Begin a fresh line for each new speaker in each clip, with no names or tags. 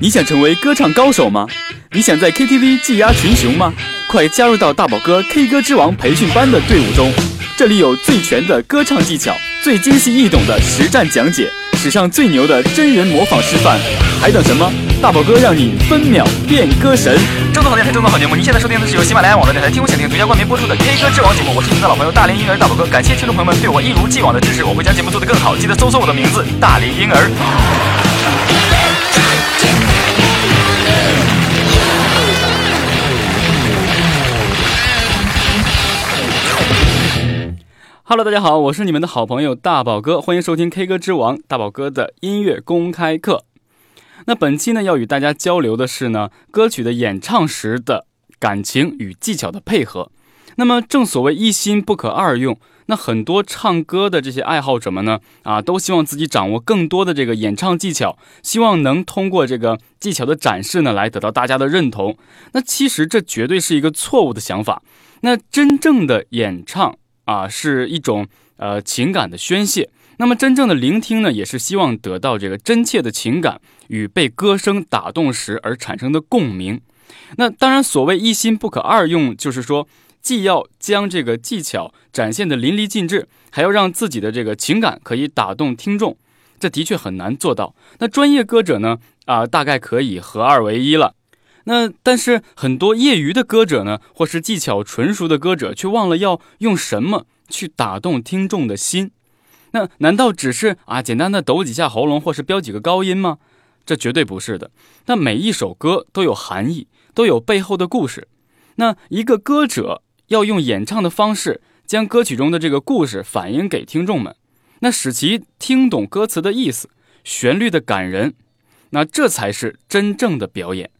你想成为歌唱高手吗？你想在 KTV 技压群雄吗？快加入到大宝哥 K 歌之王培训班的队伍中，这里有最全的歌唱技巧，最精细易懂的实战讲解，史上最牛的真人模仿示范，还等什么？大宝哥让你分秒变歌神！
正宗好电台，正宗好节目。您现在收听的是由喜马拉雅网络电台听我想听独家冠名播出的 K 歌之王节目，我是您的老朋友大连婴儿大宝哥，感谢听众朋友们对我一如既往的支持，我会将节目做得更好，记得搜索我的名字大连婴儿。
Hello，大家好，我是你们的好朋友大宝哥，欢迎收听 K 歌之王大宝哥的音乐公开课。那本期呢，要与大家交流的是呢，歌曲的演唱时的感情与技巧的配合。那么正所谓一心不可二用，那很多唱歌的这些爱好者们呢，啊，都希望自己掌握更多的这个演唱技巧，希望能通过这个技巧的展示呢，来得到大家的认同。那其实这绝对是一个错误的想法。那真正的演唱啊，是一种呃情感的宣泄。那么真正的聆听呢，也是希望得到这个真切的情感与被歌声打动时而产生的共鸣。那当然，所谓一心不可二用，就是说既要将这个技巧展现的淋漓尽致，还要让自己的这个情感可以打动听众。这的确很难做到。那专业歌者呢，啊、大概可以合二为一了。那但是很多业余的歌者呢，或是技巧纯熟的歌者，却忘了要用什么去打动听众的心。那难道只是啊简单的抖几下喉咙，或是飙几个高音吗？这绝对不是的。那每一首歌都有含义，都有背后的故事。那一个歌者要用演唱的方式，将歌曲中的这个故事反映给听众们，那使其听懂歌词的意思，旋律的感人，那这才是真正的表演。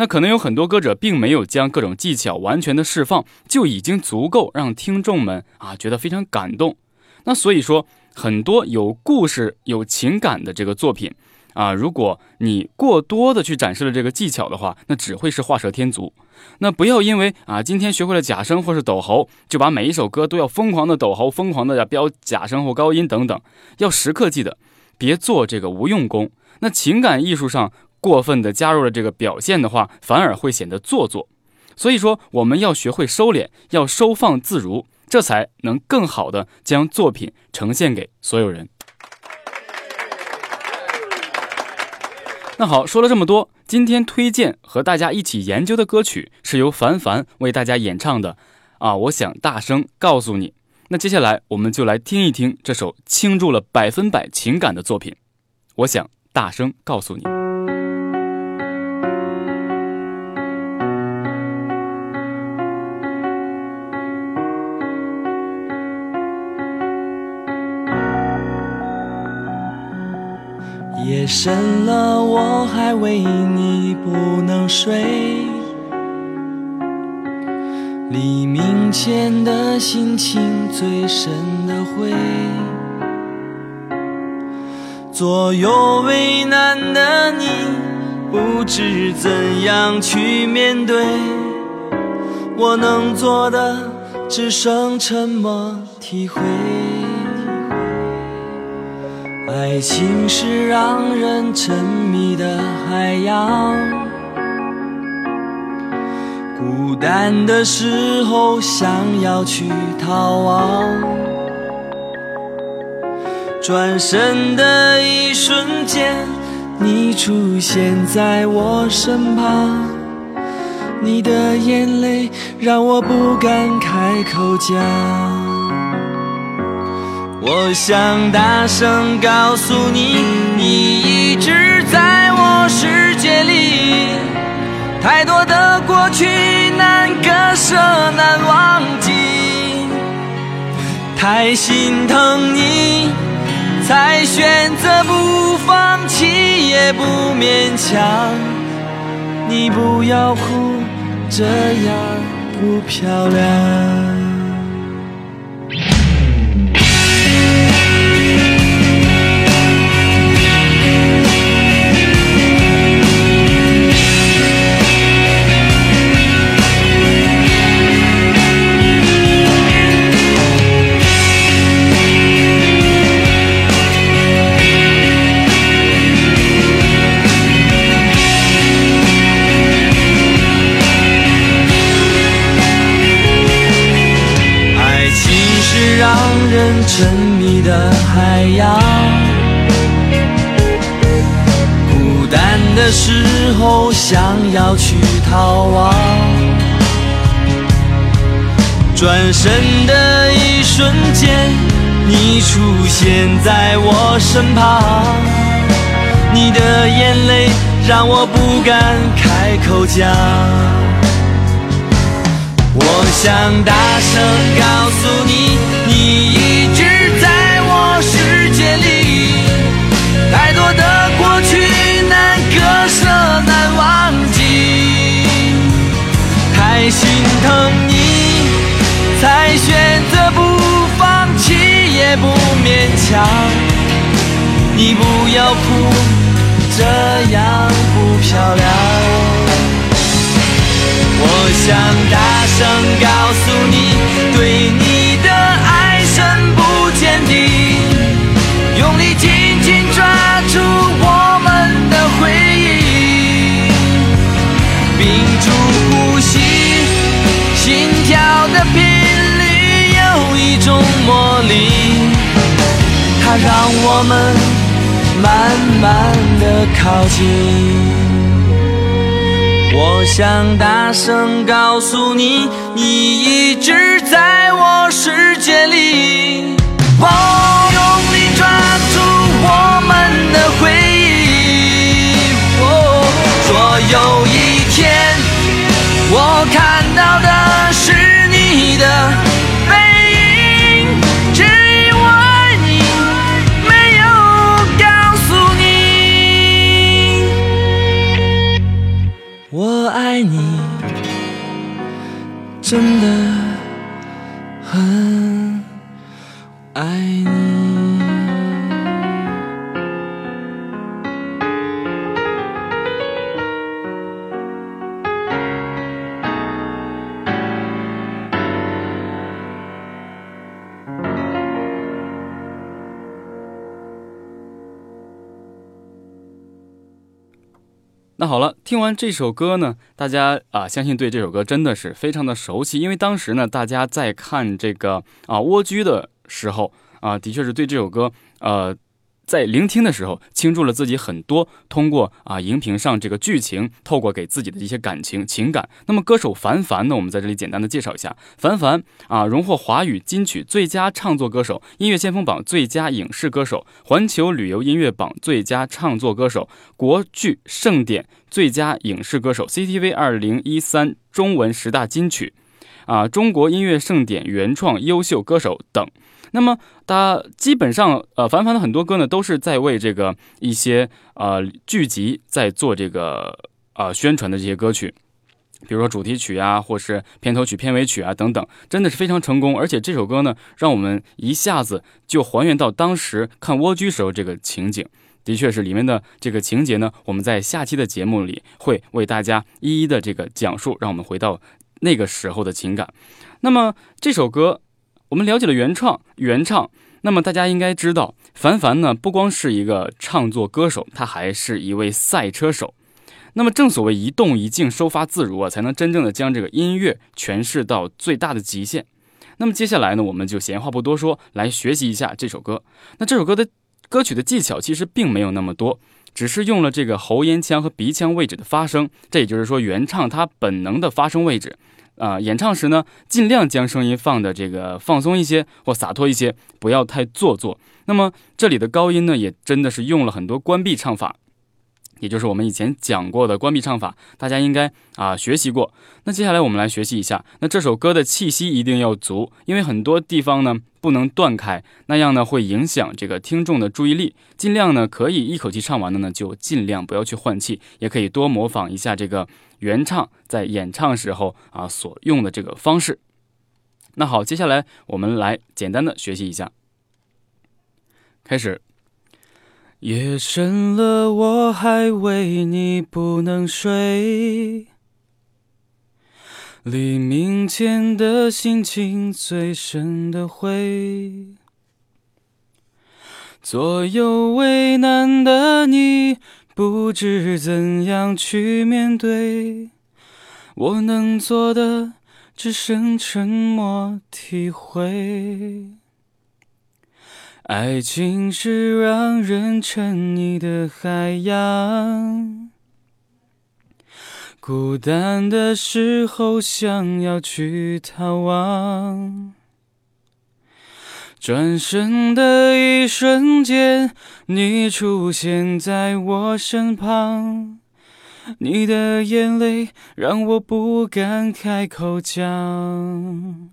那可能有很多歌者并没有将各种技巧完全的释放，就已经足够让听众们啊觉得非常感动。那所以说，很多有故事、有情感的这个作品啊，如果你过多的去展示了这个技巧的话，那只会是画蛇添足。那不要因为啊今天学会了假声或是抖喉，就把每一首歌都要疯狂的抖喉、疯狂的飙假声或高音等等。要时刻记得，别做这个无用功。那情感艺术上。过分的加入了这个表现的话，反而会显得做作。所以说，我们要学会收敛，要收放自如，这才能更好的将作品呈现给所有人。那好，说了这么多，今天推荐和大家一起研究的歌曲是由凡凡为大家演唱的。啊，我想大声告诉你。那接下来我们就来听一听这首倾注了百分百情感的作品。我想大声告诉你。
夜深了，我还为你不能睡。黎明前的心情最深的灰，左右为难的你，不知怎样去面对。我能做的只剩沉默体会。爱情是让人沉迷的海洋，孤单的时候想要去逃亡，转身的一瞬间，你出现在我身旁，你的眼泪让我不敢开口讲。我想大声告诉你，你一直在我世界里。太多的过去难割舍，难忘记。太心疼你，才选择不放弃，也不勉强。你不要哭，这样不漂亮。要去逃亡，转身的一瞬间，你出现在我身旁，你的眼泪让我不敢开口讲。我想大声告诉你，你一疼你，才选择不放弃也不勉强。你不要哭，这样不漂亮。我想大声告诉你，对你的爱深不见底，用力紧紧抓住种魔力，它让我们慢慢的靠近。我想大声告诉你，你一直在我世界
听完这首歌呢，大家啊，相信对这首歌真的是非常的熟悉，因为当时呢，大家在看这个啊蜗居的时候啊，的确是对这首歌呃。在聆听的时候，倾注了自己很多，通过啊荧屏上这个剧情，透过给自己的一些感情情感。那么歌手凡凡呢，我们在这里简单的介绍一下，凡凡啊，荣获华语金曲最佳唱作歌手、音乐先锋榜最佳影视歌手、环球旅游音乐榜最佳唱作歌手、国剧盛典最佳影视歌手、CTV 二零一三中文十大金曲，啊，中国音乐盛典原创优秀歌手等。那么，他基本上，呃，凡凡的很多歌呢，都是在为这个一些呃剧集在做这个呃宣传的这些歌曲，比如说主题曲啊，或是片头曲、片尾曲啊等等，真的是非常成功。而且这首歌呢，让我们一下子就还原到当时看《蜗居》时候这个情景，的确是里面的这个情节呢，我们在下期的节目里会为大家一一的这个讲述，让我们回到那个时候的情感。那么这首歌。我们了解了原创原唱，那么大家应该知道，凡凡呢不光是一个唱作歌手，他还是一位赛车手。那么正所谓一动一静，收发自如啊，才能真正的将这个音乐诠释到最大的极限。那么接下来呢，我们就闲话不多说，来学习一下这首歌。那这首歌的歌曲的技巧其实并没有那么多，只是用了这个喉咽腔和鼻腔位置的发声，这也就是说原唱它本能的发声位置。啊，演唱时呢，尽量将声音放的这个放松一些或洒脱一些，不要太做作。那么这里的高音呢，也真的是用了很多关闭唱法，也就是我们以前讲过的关闭唱法，大家应该啊学习过。那接下来我们来学习一下，那这首歌的气息一定要足，因为很多地方呢不能断开，那样呢会影响这个听众的注意力。尽量呢可以一口气唱完的呢，就尽量不要去换气，也可以多模仿一下这个。原唱在演唱时候啊所用的这个方式，那好，接下来我们来简单的学习一下。开始。
夜深了，我还为你不能睡。黎明前的心情最深的灰。左右为难的你。不知怎样去面对，我能做的只剩沉默体会。
爱情是让人沉溺的海洋，孤单的时候想要去逃亡。转身的一瞬间，你出现在我身旁，你的眼泪让我不敢开口讲。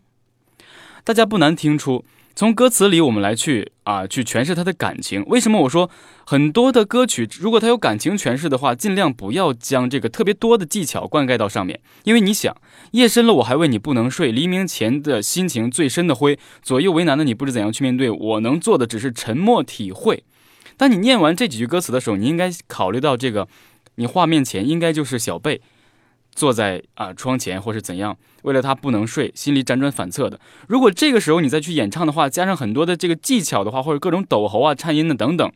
大家不难听出。从歌词里，我们来去啊，去诠释他的感情。为什么我说很多的歌曲，如果他有感情诠释的话，尽量不要将这个特别多的技巧灌溉到上面。因为你想，夜深了我还为你不能睡，黎明前的心情最深的灰，左右为难的你不知怎样去面对，我能做的只是沉默体会。当你念完这几句歌词的时候，你应该考虑到这个，你画面前应该就是小贝。坐在啊窗前，或是怎样，为了他不能睡，心里辗转反侧的。如果这个时候你再去演唱的话，加上很多的这个技巧的话，或者各种抖喉啊、颤音的等等，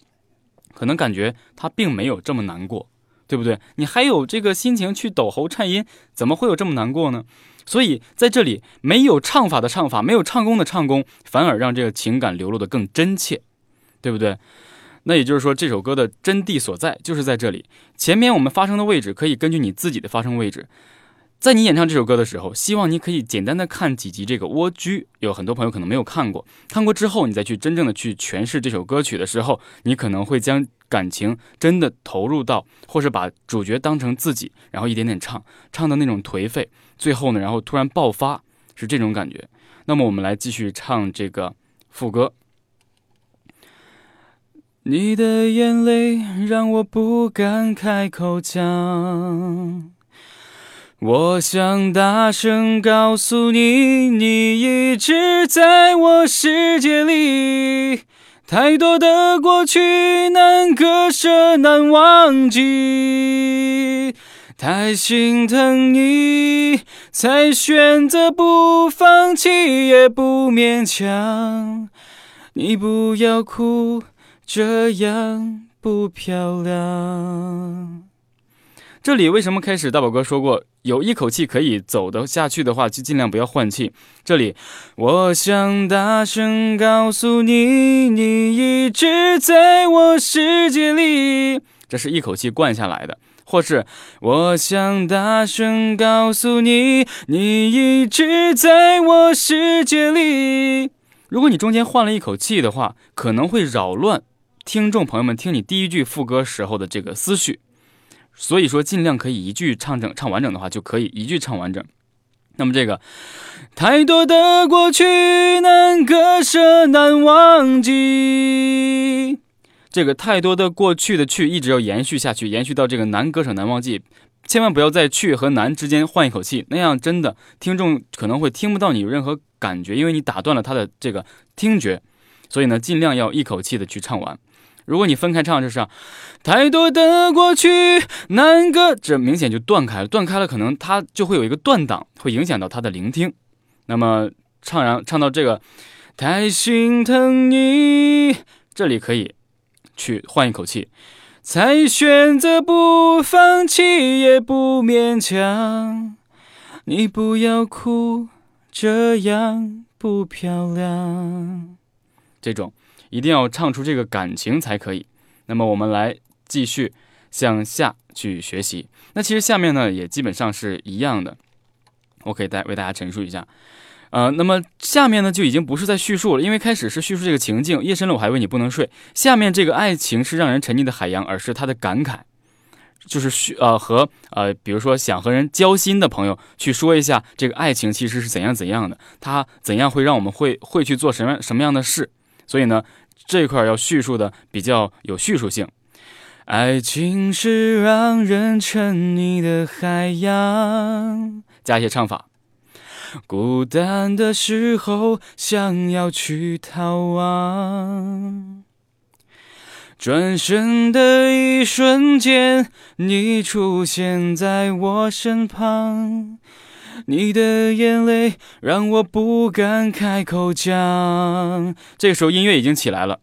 可能感觉他并没有这么难过，对不对？你还有这个心情去抖喉颤音，怎么会有这么难过呢？所以在这里，没有唱法的唱法，没有唱功的唱功，反而让这个情感流露的更真切，对不对？那也就是说，这首歌的真谛所在就是在这里。前面我们发声的位置可以根据你自己的发声位置，在你演唱这首歌的时候，希望你可以简单的看几集这个《蜗居》，有很多朋友可能没有看过，看过之后你再去真正的去诠释这首歌曲的时候，你可能会将感情真的投入到，或是把主角当成自己，然后一点点唱，唱的那种颓废，最后呢，然后突然爆发，是这种感觉。那么我们来继续唱这个副歌。你的眼泪让我不敢开口讲，我想大声告诉你，你一直在我世界里。太多的过去难割舍难忘记，太心疼你，才选择不放弃也不勉强。你不要哭。这样不漂亮。这里为什么开始？大宝哥说过，有一口气可以走得下去的话，就尽量不要换气。这里，我想大声告诉你，你一直在我世界里。这是一口气灌下来的，或是我想大声告诉你，你一直在我世界里。如果你中间换了一口气的话，可能会扰乱。听众朋友们，听你第一句副歌时候的这个思绪，所以说尽量可以一句唱整、唱完整的话，就可以一句唱完整。那么这个太多的过去难割舍难忘记，这个太多的过去的去一直要延续下去，延续到这个难割舍难忘记，千万不要在去和难之间换一口气，那样真的听众可能会听不到你有任何感觉，因为你打断了他的这个听觉。所以呢，尽量要一口气的去唱完。如果你分开唱，就是太多的过去难割，这明显就断开了。断开了，可能它就会有一个断档，会影响到他的聆听。那么唱然唱到这个太心疼你，这里可以去换一口气，才选择不放弃也不勉强。你不要哭，这样不漂亮。这种。一定要唱出这个感情才可以。那么我们来继续向下去学习。那其实下面呢也基本上是一样的。我可以带为大家陈述一下。呃，那么下面呢就已经不是在叙述了，因为开始是叙述这个情境，夜深了我还为你不能睡。下面这个爱情是让人沉溺的海洋，而是他的感慨，就是叙呃和呃比如说想和人交心的朋友去说一下这个爱情其实是怎样怎样的，他怎样会让我们会会去做什么什么样的事。所以呢。这块要叙述的比较有叙述性。爱情是让人沉溺的海洋，加一些唱法。孤单的时候想要去逃亡，转身的一瞬间，你出现在我身旁。你的眼泪让我不敢开口讲。这个时候音乐已经起来了，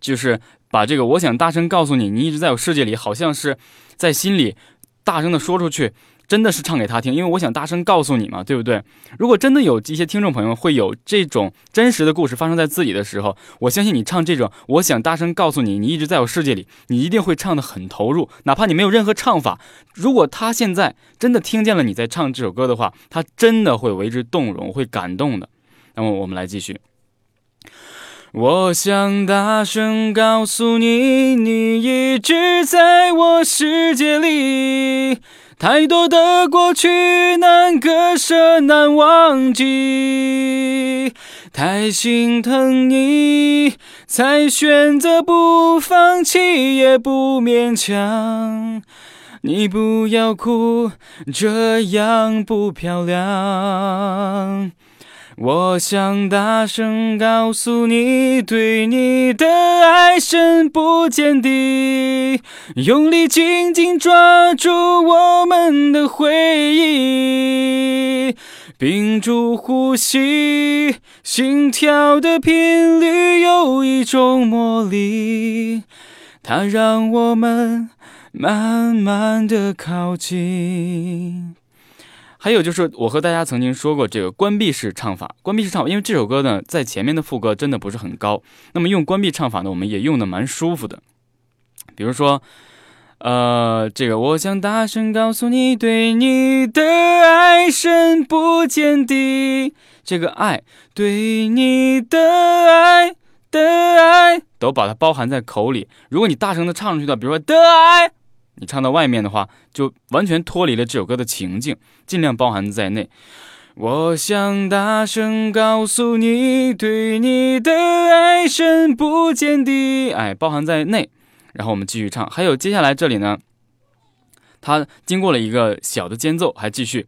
就是把这个我想大声告诉你，你一直在我世界里，好像是在心里大声的说出去。真的是唱给他听，因为我想大声告诉你嘛，对不对？如果真的有一些听众朋友会有这种真实的故事发生在自己的时候，我相信你唱这种“我想大声告诉你”，你一直在我世界里，你一定会唱得很投入，哪怕你没有任何唱法。如果他现在真的听见了你在唱这首歌的话，他真的会为之动容，会感动的。那么我们来继续。我想大声告诉你，你一直在我世界里。太多的过去难割舍，难忘记，太心疼你，才选择不放弃，也不勉强。你不要哭，这样不漂亮。我想大声告诉你，对你的爱深不见底，用力紧紧抓住我们的回忆，屏住呼吸，心跳的频率有一种魔力，它让我们慢慢的靠近。还有就是，我和大家曾经说过这个关闭式唱法。关闭式唱法，因为这首歌呢，在前面的副歌真的不是很高，那么用关闭唱法呢，我们也用的蛮舒服的。比如说，呃，这个我想大声告诉你，对你的爱深不见底。这个爱，对你的爱的爱，都把它包含在口里。如果你大声的唱出去的，比如说的爱。你唱到外面的话，就完全脱离了这首歌的情境，尽量包含在内。我想大声告诉你，对你的爱深不见底，哎，包含在内。然后我们继续唱，还有接下来这里呢，它经过了一个小的间奏，还继续。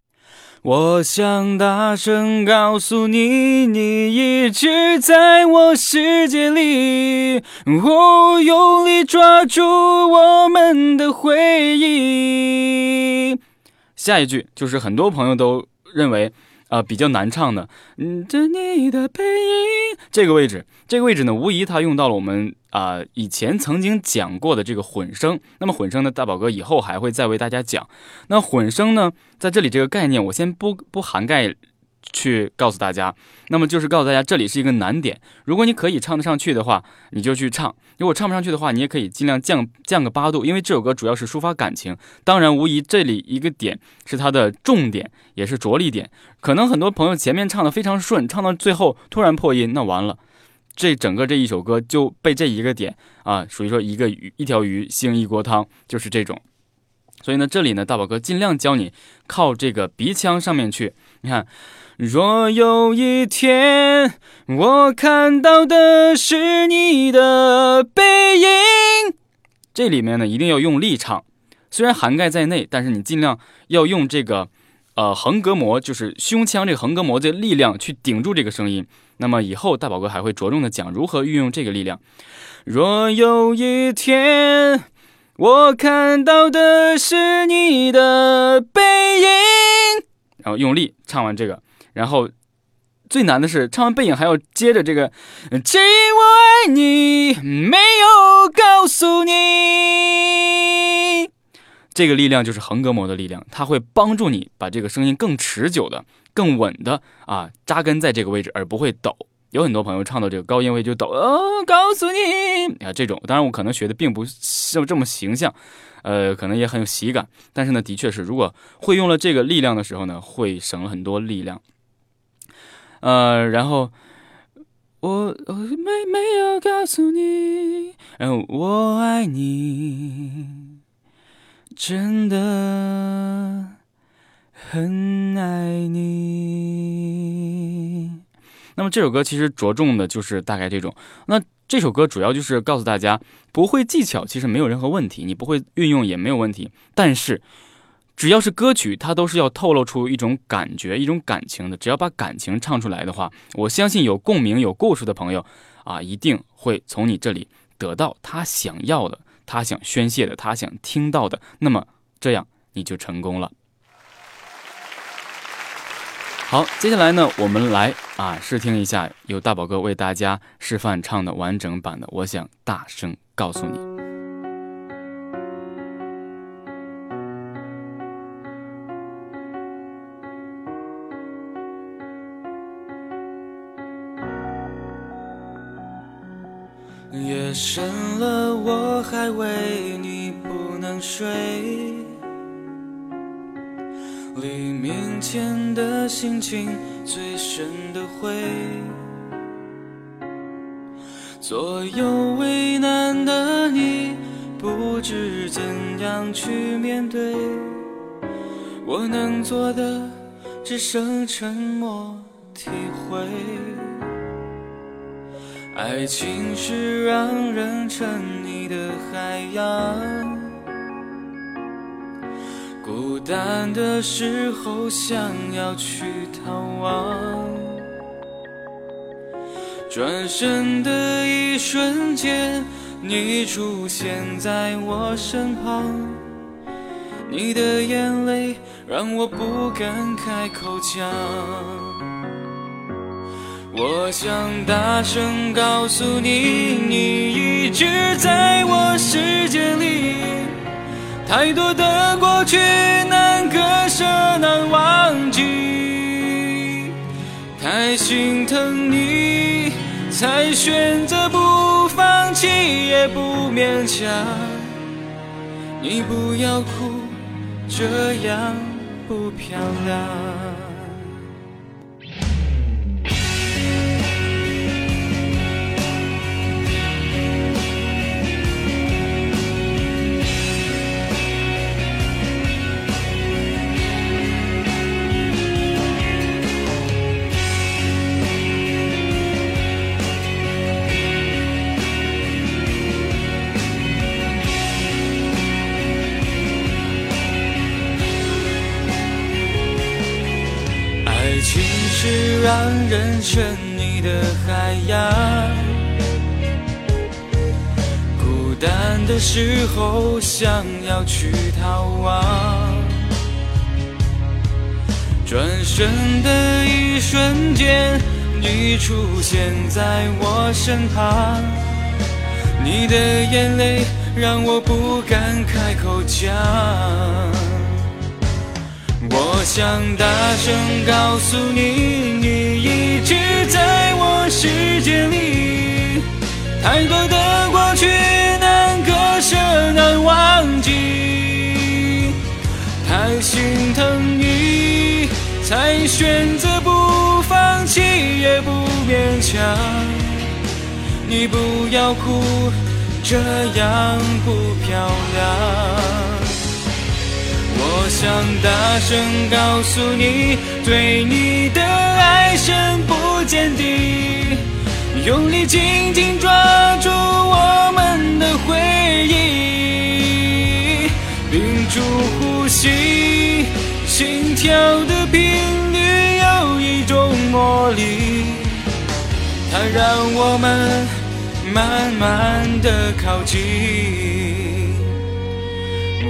我想大声告诉你，你一直在我世界里。哦用力抓住我们的回忆。下一句就是很多朋友都认为。啊，比较难唱的，嗯，着你的背影，这个位置，这个位置呢，无疑它用到了我们啊以前曾经讲过的这个混声。那么混声呢，大宝哥以后还会再为大家讲。那混声呢，在这里这个概念，我先不不涵盖。去告诉大家，那么就是告诉大家，这里是一个难点。如果你可以唱得上去的话，你就去唱；如果唱不上去的话，你也可以尽量降降个八度，因为这首歌主要是抒发感情。当然，无疑这里一个点是它的重点，也是着力点。可能很多朋友前面唱的非常顺，唱到最后突然破音，那完了，这整个这一首歌就被这一个点啊，属于说一个鱼一条鱼腥一锅汤，就是这种。所以呢，这里呢，大宝哥尽量教你靠这个鼻腔上面去，你看。若有一天我看到的是你的背影，这里面呢一定要用力唱，虽然涵盖在内，但是你尽量要用这个呃横膈膜，就是胸腔这个横膈膜的力量去顶住这个声音。那么以后大宝哥还会着重的讲如何运用这个力量。若有一天我看到的是你的背影，然后用力唱完这个。然后最难的是唱完背影还要接着这个，只因我爱你，没有告诉你。这个力量就是横膈膜的力量，它会帮助你把这个声音更持久的、更稳的啊扎根在这个位置，而不会抖。有很多朋友唱到这个高音位就抖，哦，告诉你啊这种，当然我可能学的并不是这么形象，呃，可能也很有喜感，但是呢，的确是如果会用了这个力量的时候呢，会省了很多力量。呃，然后我我没没有告诉你，嗯，我爱你，真的很爱你。那么这首歌其实着重的就是大概这种。那这首歌主要就是告诉大家，不会技巧其实没有任何问题，你不会运用也没有问题，但是。只要是歌曲，它都是要透露出一种感觉、一种感情的。只要把感情唱出来的话，我相信有共鸣、有故事的朋友啊，一定会从你这里得到他想要的、他想宣泄的、他想听到的。那么这样你就成功了。好，接下来呢，我们来啊试听一下由大宝哥为大家示范唱的完整版的。我想大声告诉你。还为你不能睡。黎明前的心情最深的灰，左右为难的你，不知怎样去面对。我能做的只剩沉默体会。爱情是让人沉的海洋，孤单的时候想要去逃亡，转身的一瞬间，你出现在我身旁，你的眼泪让我不敢开口讲。我想大声告诉你，你一直在我世界里。太多的过去难割舍难忘记，太心疼你，才选择不放弃也不勉强。你不要哭，这样不漂亮。沉溺的海洋，孤单的时候想要去逃亡，转身的一瞬间，你出现在我身旁，你的眼泪让我不敢开口讲。我想大声告诉你，你一直在我世界里。太多的过去难割舍难忘记，太心疼你，才选择不放弃也不勉强。你不要哭，这样不漂亮。我想大声告诉你，对你的爱深不见底，用力紧紧抓住我们的回忆，屏住呼吸，心跳的频率有一种魔力，它让我们慢慢的靠近。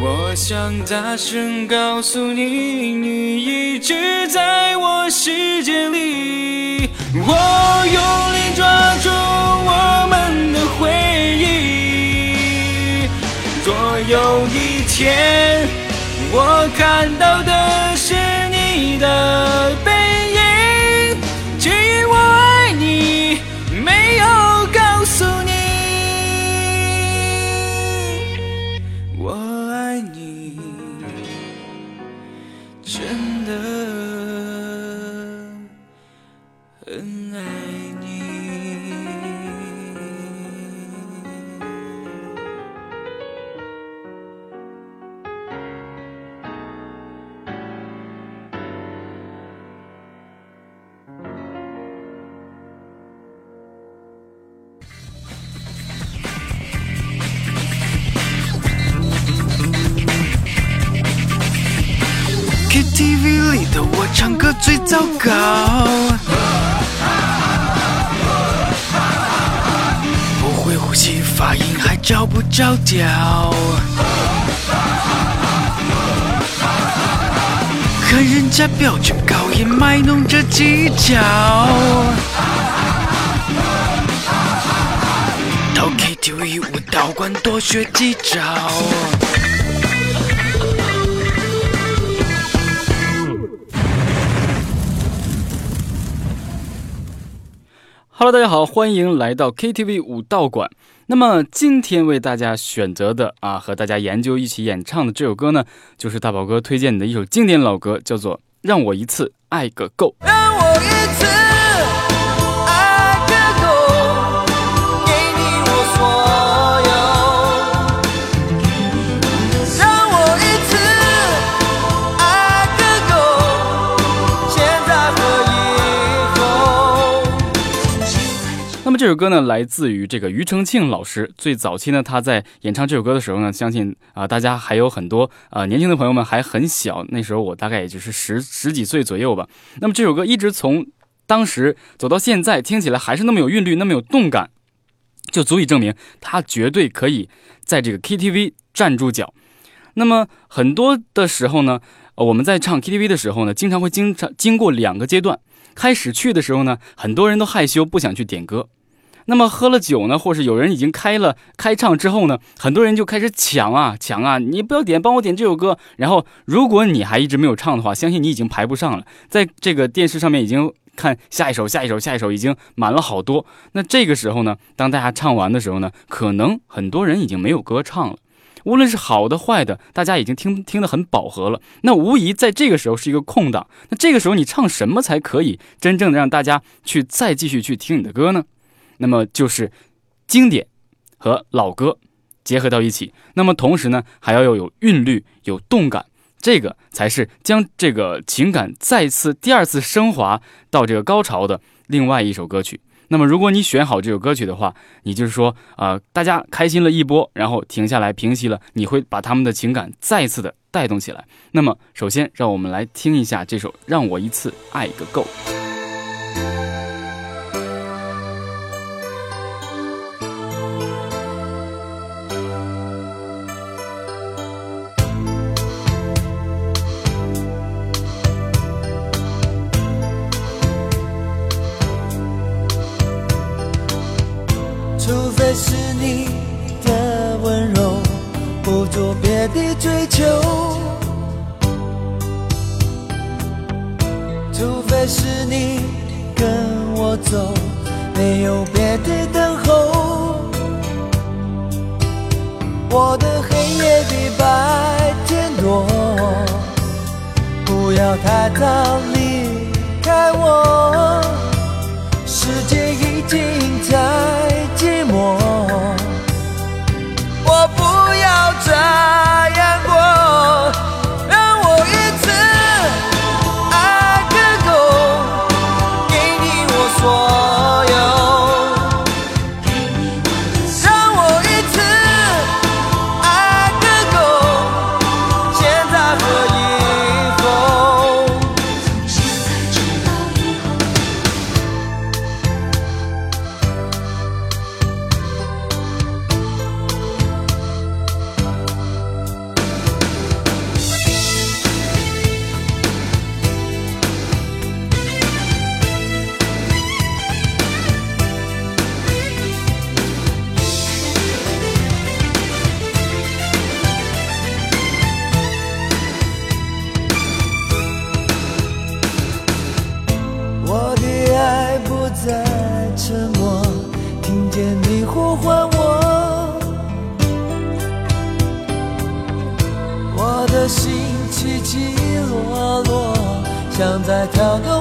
我想大声告诉你，你一直在我世界里。我用力抓住我们的回忆。若有一天，我看到的是你的背
唱歌最糟糕，不会呼吸，发音还找不着调。看人家标准高，也卖弄着技巧。到 KTV 舞蹈馆多学几招。
Hello，大家好，欢迎来到 KTV 舞道馆。
那么今天为大家选择的啊，和大家研究一起演唱的这首歌呢，就是大宝哥推荐你的一首经典老歌，叫做《让我一次爱个够》。
让我一次
这首歌呢，来自于这个庾澄庆老师。最早期呢，他在演唱这首歌的时候呢，相信啊、大家还有很多啊、年轻的朋友们还很小，那时候我大概也就是十十几岁左右吧。那么这首歌一直从当时走到现在，听起来还是那么有韵律，那么有动感，就足以证明他绝对可以在这个 KTV 站住脚。那么很多的时候呢，我们在唱 KTV 的时候呢，经常会经常经过两个阶段。开始去的时候呢，很多人都害羞，不想去点歌。那么喝了酒呢，或是有人已经开了开唱之后呢，很多人就开始抢啊抢啊，你不要点，帮我点这首歌。然后如果你还一直没有唱的话，相信你已经排不上了，在这个电视上面已经看下一首、下一首、下一首，已经满了好多。那这个时候呢，当大家唱完的时候呢，可能很多人已经没有歌唱了。无论是好的坏的，大家已经听听得很饱和了。那无疑在这个时候是一个空档。那这个时候你唱什么才可以真正的让大家去再继续去听你的歌呢？那么就是经典和老歌结合到一起。那么同时呢，还要有有韵律、有动感，这个才是将这个情感再次、第二次升华到这个高潮的另外一首歌曲。那么，如果你选好这首歌曲的话，你就是说，呃，大家开心了一波，然后停下来平息了，你会把他们的情感再次的带动起来。那么，首先让我们来听一下这首《让我一次爱个够》。
我的黑夜比白天多，不要太早离开我。世界已经太像在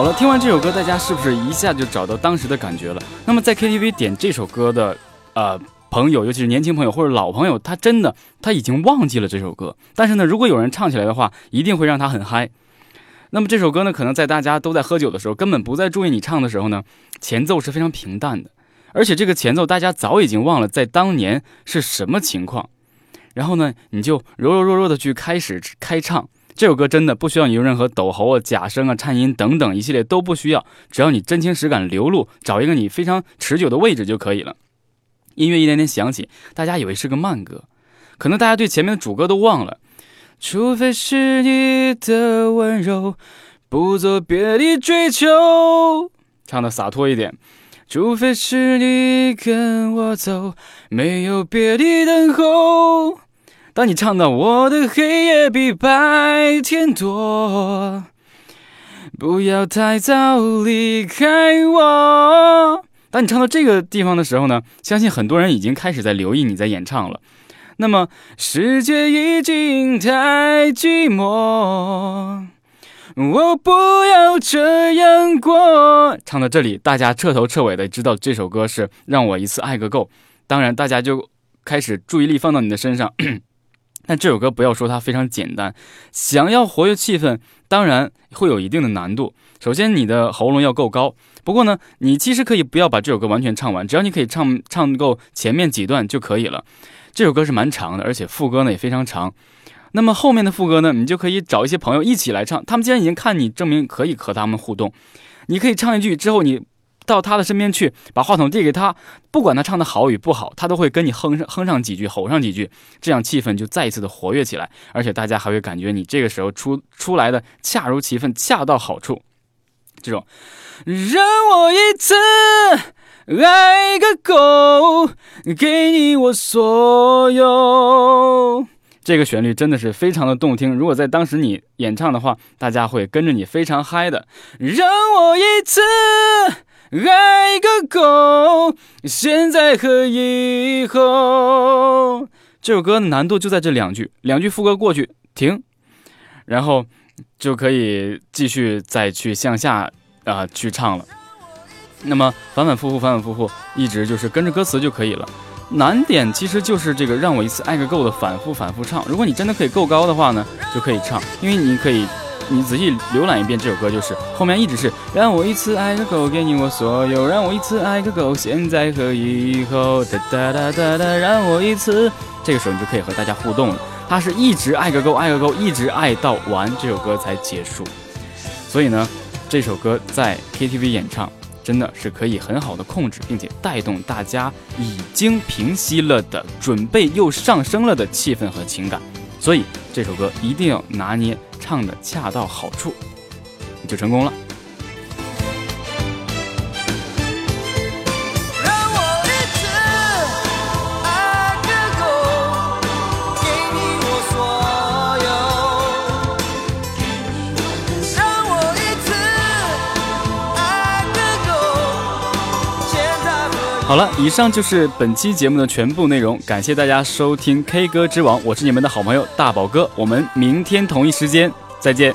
好了，听完这首歌，大家是不是一下就找到当时的感觉了？那么在 KTV 点这首歌的，呃，朋友，尤其是年轻朋友或者老朋友，他真的他已经忘记了这首歌，但是呢，如果有人唱起来的话，一定会让他很嗨。那么这首歌呢，可能在大家都在喝酒的时候，根本不再注意你唱的时候呢，前奏是非常平淡的，而且这个前奏大家早已经忘了在当年是什么情况，然后呢，你就柔柔弱弱的去开始开唱。这首歌真的不需要你用任何抖喉啊、假声啊、颤音等等一系列都不需要，只要你真情实感流露，找一个你非常持久的位置就可以了。音乐一点点响起，大家以为是个慢歌，可能大家对前面的主歌都忘了。除非是你的温柔，不做别的追求，唱的洒脱一点。除非是你跟我走，没有别的等候。当你唱到我的黑夜比白天多，不要太早离开我。当你唱到这个地方的时候呢，相信很多人已经开始在留意你在演唱了。那么世界已经太寂寞，我不要这样过。唱到这里，大家彻头彻尾的知道这首歌是让我一次爱个够。当然，大家就开始注意力放到你的身上。但这首歌不要说它非常简单，想要活跃气氛，当然会有一定的难度。首先，你的喉咙要够高。不过呢，你其实可以不要把这首歌完全唱完，只要你可以唱唱够前面几段就可以了。这首歌是蛮长的，而且副歌呢也非常长。那么后面的副歌呢，你就可以找一些朋友一起来唱。他们既然已经看你，证明可以和他们互动。你可以唱一句之后，你。到他的身边去，把话筒递给他，不管他唱的好与不好，他都会跟你哼上哼上几句，吼上几句，这样气氛就再一次的活跃起来，而且大家还会感觉你这个时候出出来的恰如其分，恰到好处。这种，让我一次爱个够，给你我所有。这个旋律真的是非常的动听，如果在当时你演唱的话，大家会跟着你非常嗨的。让我一次。爱个够，现在和以后。这首歌难度就在这两句，两句副歌过去停，然后就可以继续再去向下啊去唱了。那么反反复复，反反复复，一直就是跟着歌词就可以了。难点其实就是这个让我一次爱个够的反复反复唱。如果你真的可以够高的话呢，就可以唱，因为你可以。你仔细浏览一遍这首歌，就是后面一直是让我一次爱个够，给你我所有，让我一次爱个够，现在和以后，哒哒哒哒哒，让我一次。这个时候你就可以和大家互动了。他是一直爱个够，爱个够，一直爱到完这首歌才结束。所以呢，这首歌在 KTV 演唱真的是可以很好的控制，并且带动大家已经平息了的、准备又上升了的气氛和情感。所以这首歌一定要拿捏。唱的恰到好处，你就成功了。好了，以上就是本期节目的全部内容，感谢大家收听 K 歌之王，我是你们的好朋友大宝哥，我们明天同一时间再见。